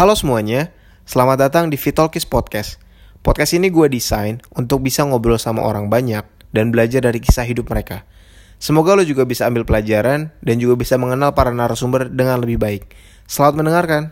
Halo semuanya, selamat datang di Vitalkis Podcast. Podcast ini gue desain untuk bisa ngobrol sama orang banyak dan belajar dari kisah hidup mereka. Semoga lo juga bisa ambil pelajaran dan juga bisa mengenal para narasumber dengan lebih baik. Selamat mendengarkan.